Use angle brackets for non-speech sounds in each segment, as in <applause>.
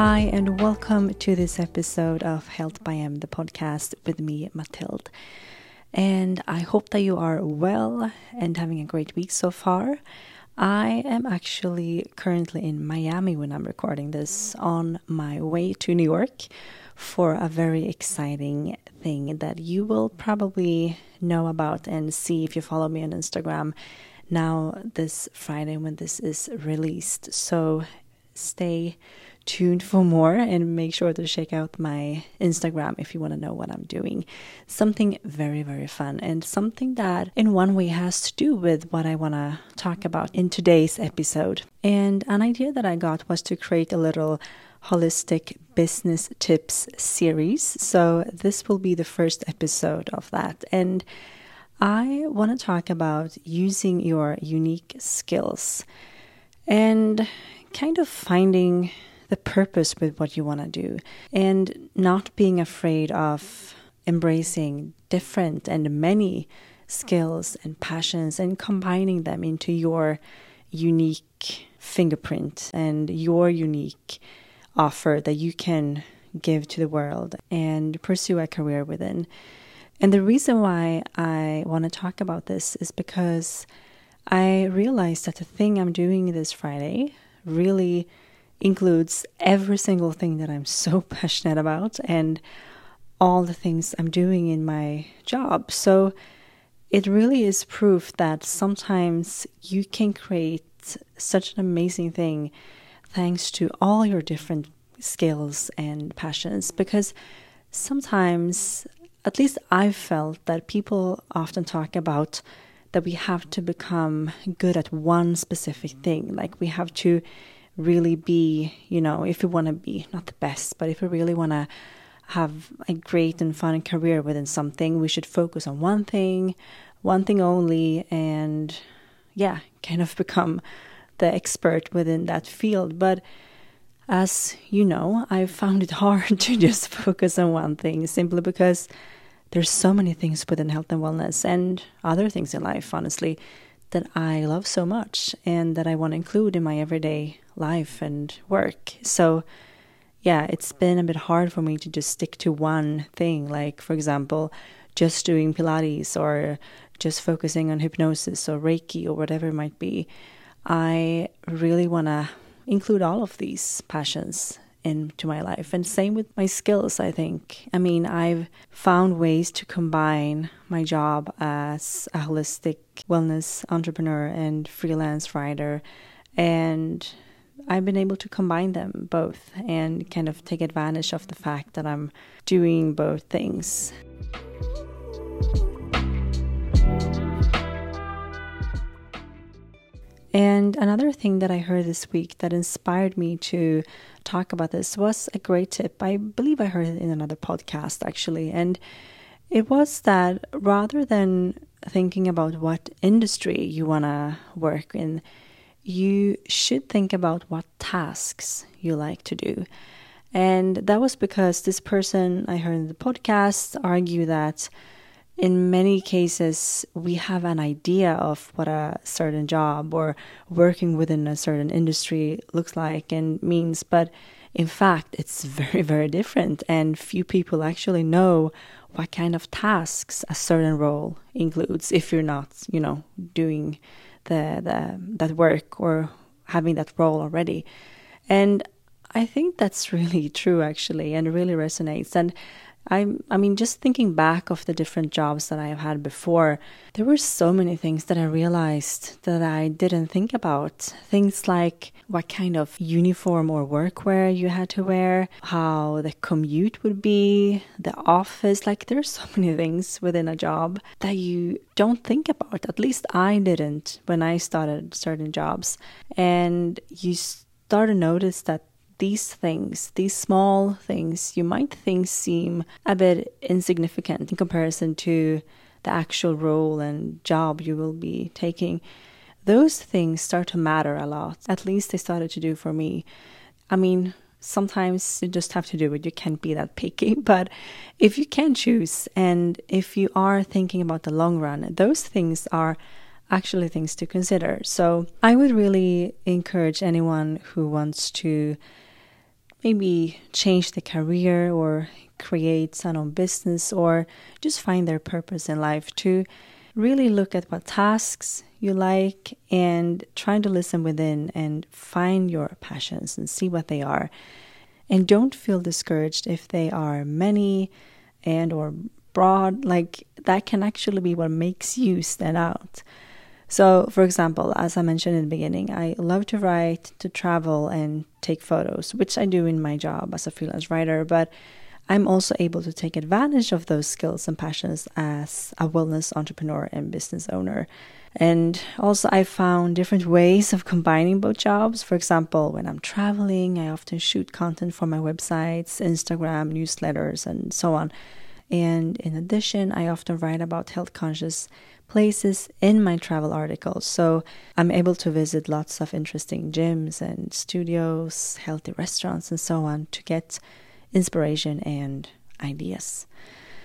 Hi, and welcome to this episode of Health by M, the podcast with me, Mathilde. And I hope that you are well and having a great week so far. I am actually currently in Miami when I'm recording this on my way to New York for a very exciting thing that you will probably know about and see if you follow me on Instagram now this Friday when this is released. So stay tuned for more and make sure to check out my Instagram if you want to know what I'm doing. Something very, very fun and something that in one way has to do with what I want to talk about in today's episode. And an idea that I got was to create a little holistic business tips series. So this will be the first episode of that. And I want to talk about using your unique skills and kind of finding the purpose with what you want to do and not being afraid of embracing different and many skills and passions and combining them into your unique fingerprint and your unique offer that you can give to the world and pursue a career within. And the reason why I want to talk about this is because I realized that the thing I'm doing this Friday really includes every single thing that I'm so <laughs> passionate about and all the things I'm doing in my job. So it really is proof that sometimes you can create such an amazing thing thanks to all your different skills and passions because sometimes at least I've felt that people often talk about that we have to become good at one specific mm-hmm. thing like we have to really be, you know, if we want to be not the best, but if we really want to have a great and fun career within something, we should focus on one thing, one thing only, and yeah, kind of <laughs> become the expert within that field. But as you know, I found it <laughs> hard to just focus on one thing simply because there's so many things within health and wellness and other things in life, honestly, that I love so much and that I want to include in my everyday life and work. So, yeah, it's been a bit hard for me to just stick to one thing, like, for example, just doing Pilates or just focusing on hypnosis or Reiki or whatever it might be. I really want to include all of these passions into my life. And same with my skills, I think. I mean, I've found ways to combine my job as a holistic wellness entrepreneur and freelance writer and I've been able to combine them both and kind of take advantage of the fact that I'm doing both things. And another thing that I heard this week that inspired me to talk about this was a great tip. I believe I heard it in another podcast actually. And it was that rather than thinking about what industry you want to work in, you should think about what tasks you like to do. And that was because this person I heard in the podcast argue that in many cases we have an idea of what a certain job or working within a certain industry looks like and means, but in fact it's <laughs> very, very different, and few people actually know what kind of tasks a certain role includes if you're not, you know, doing the, the that work or having that role already. And I think that's <laughs> really true actually and really resonates. And I I mean just thinking back of the different jobs that I have had before, there were so many things that I realized that I didn't think about. Things like what kind of uniform or workwear you had to wear, how the commute would be, the office, like there's so <laughs> many things within a job that you don't think about. At least I didn't when I started certain jobs. And you start to notice that these things, these small things, you might think seem a bit insignificant in comparison to the actual role and job you will be taking. Those things start to matter a lot. At least they started to do for me. I mean, sometimes you just have to do it. You can't be that picky. <laughs> But if you can choose and if you are thinking about the long run, those things are actually things to consider. So I would really encourage anyone who wants to maybe change the career or create some own business or just find their purpose in life to really look at what tasks you like and trying to listen within and find your passions and see what they are. And don't feel discouraged if they are many and or broad like that can actually be what makes you stand out so for example as i mentioned in the beginning i love to write to travel and take photos which i do in my job as a freelance writer but I'm also able to take advantage of those skills and passions as a wellness entrepreneur and business owner. And also, I found different ways of combining both jobs. For example, when I'm traveling, I often shoot content for my websites, Instagram, newsletters, and so on. And in addition, I often write about health conscious places in my travel articles. So I'm able to visit lots of interesting gyms and studios, healthy restaurants, and so on to get inspiration and ideas.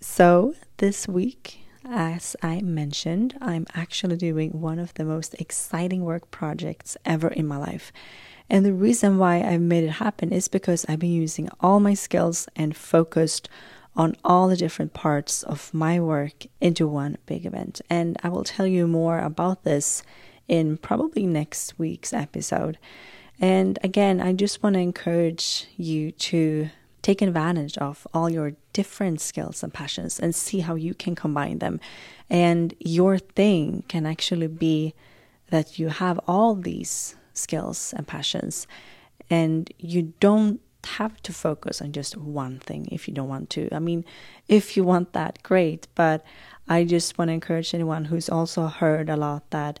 So, this week, as I mentioned, I'm actually doing one of the most exciting work projects ever in my life. And the reason why I've made it happen is because I've been using all my skills and focused on all the different parts of my work into one big event. And I will tell you more about this in probably next week's episode. And again, I just want to encourage you to take advantage of all your different skills and passions and see how you can combine them. And your thing can actually be that you have all these skills and passions, and you don't have to focus on just one thing if you don't want to. I mean, if you want that, great, but I just want to encourage anyone who's also heard a lot that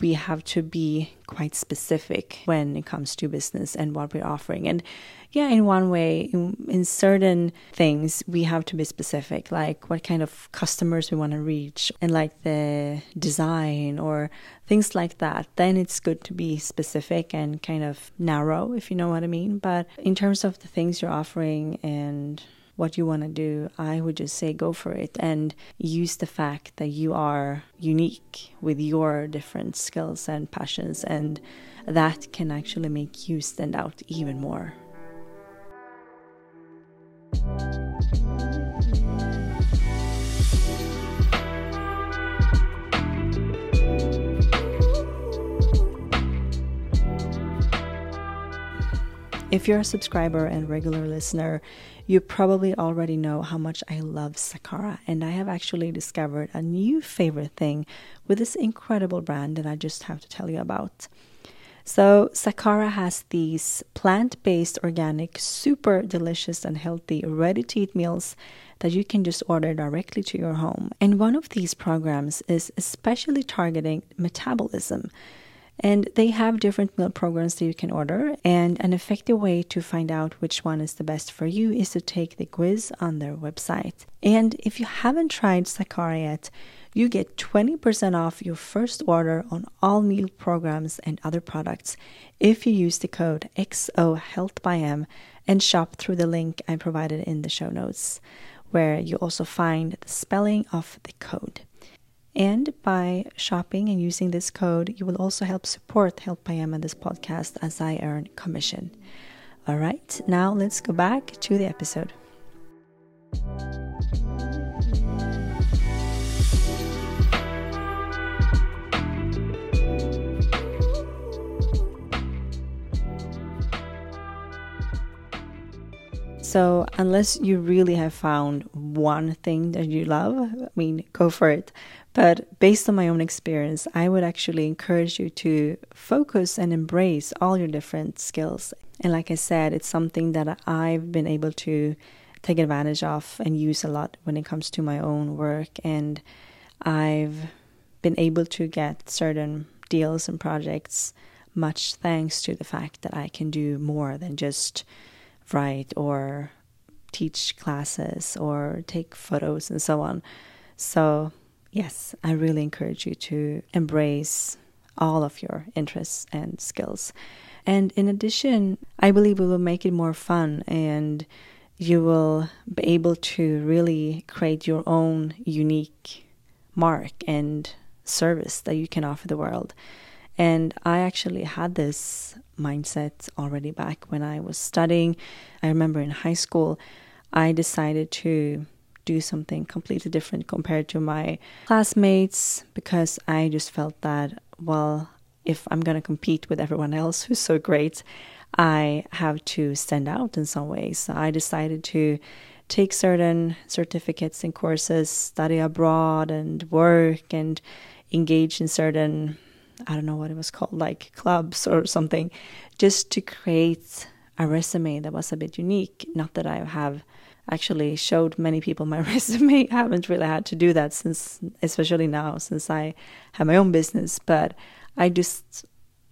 we have to be quite specific when it comes to business and what we're offering. And yeah, in one way, in, in, certain things, we have to be specific, like what kind of customers we want to reach and like the design or things like that. Then it's good to be specific and kind of narrow, if you know what I mean. But in terms of the things you're offering and what you want to do, I would just say go for it and use the fact that you are unique with your different skills and passions, and that can actually make you stand out even more. If you're a subscriber and regular listener, you probably already know how much I love Sakara, and I have actually discovered a new favorite thing with this incredible brand that I just have to tell you about. So, Sakara has these plant based, organic, super delicious, and healthy ready to eat meals that you can just order directly to your home. And one of these programs is especially targeting metabolism. And they have different meal programs that you can order. And an effective way to find out which one is the best for you is to take the quiz on their website. And if you haven't tried Sakara yet, you get 20% off your first order on all meal programs and other products if you use the code XOHealthByM and shop through the link I provided in the show notes, where you also find the spelling of the code. And by shopping and using this code, you will also help support Health by M and this podcast as I earn commission. All right, now let's go back to the episode. So, unless you really have found one thing that you love, I mean, go for it. But based on my own experience, I would actually encourage you to focus and embrace all your different skills. And like I said, it's something that I've been able to take advantage of and use a lot when it comes to my own work. And I've been able to get certain deals and projects much thanks to the fact that I can do more than just write or teach classes or take photos and so on. So yes, I really encourage you to embrace all of your interests and skills. And in addition, I believe it will make it more fun and you will be able to really create your own unique mark and service that you can offer the world. And I actually had this mindset already back when I was studying. I remember in high school, I decided to do something completely different compared to my classmates because I just felt that, well, if I'm going to compete with everyone else who's so great, I have to stand out in some ways. So I decided to take certain certificates and courses, study abroad, and work and engage in certain, I don't know what it was called, like clubs or something, just to create a resume that was a bit unique. Not that I have actually showed many people my <laughs> resume. I haven't really had to do that since, especially now, since I have my own business. But I just,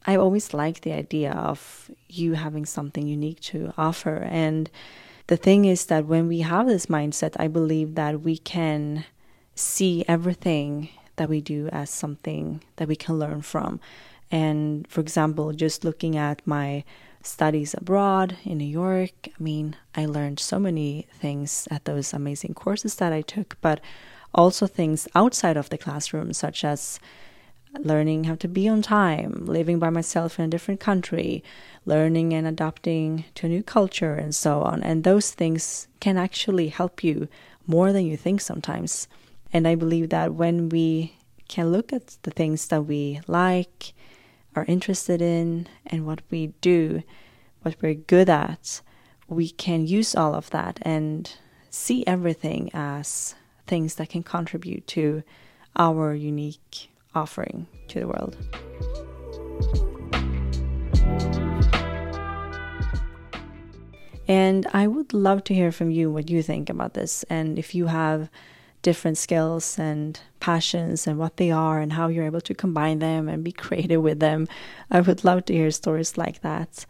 I always like the idea of you having something unique to offer. And the thing is that when we have this mindset, I believe that we can see everything that we do as something that we can learn from. And for example, just looking at my studies abroad in New York. I mean, I learned so many things at those amazing courses that I took, but also things outside of the classroom, such as learning how to be on time, living by myself in a different country, learning and adapting to a new culture, and so on. And those things can actually help you more than you think sometimes. And I believe that when we can look at the things that we like, are interested in and what we do, what we're good at, we can use all of that and see everything as things that can contribute to our unique offering to the world. And I would love to hear from you what you think about this and if you have different skills and passions and what they are and how you're able to combine them and be <laughs> creative with them. I would love to hear stories like that.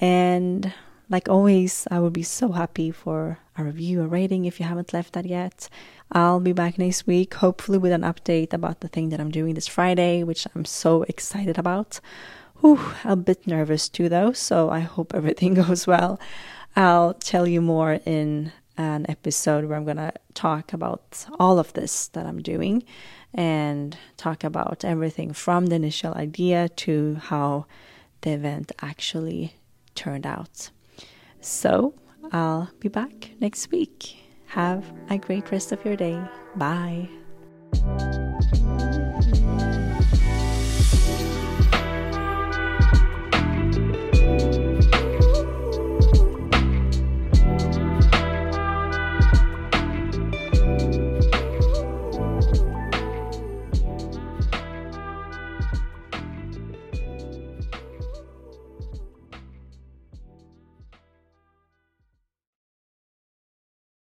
And like always, I would be so happy for a review, a rating if you haven't left that yet. I'll be back next week, hopefully with an update about the thing that I'm doing this Friday, which I'm so excited about. Whew, a bit nervous too, though, so I hope <laughs> everything goes well. I'll tell you more in an episode where I'm going to talk about all of this that I'm doing and talk about everything from the initial idea to how the event actually turned out. So I'll be back next week. Have a great rest of your day. Bye.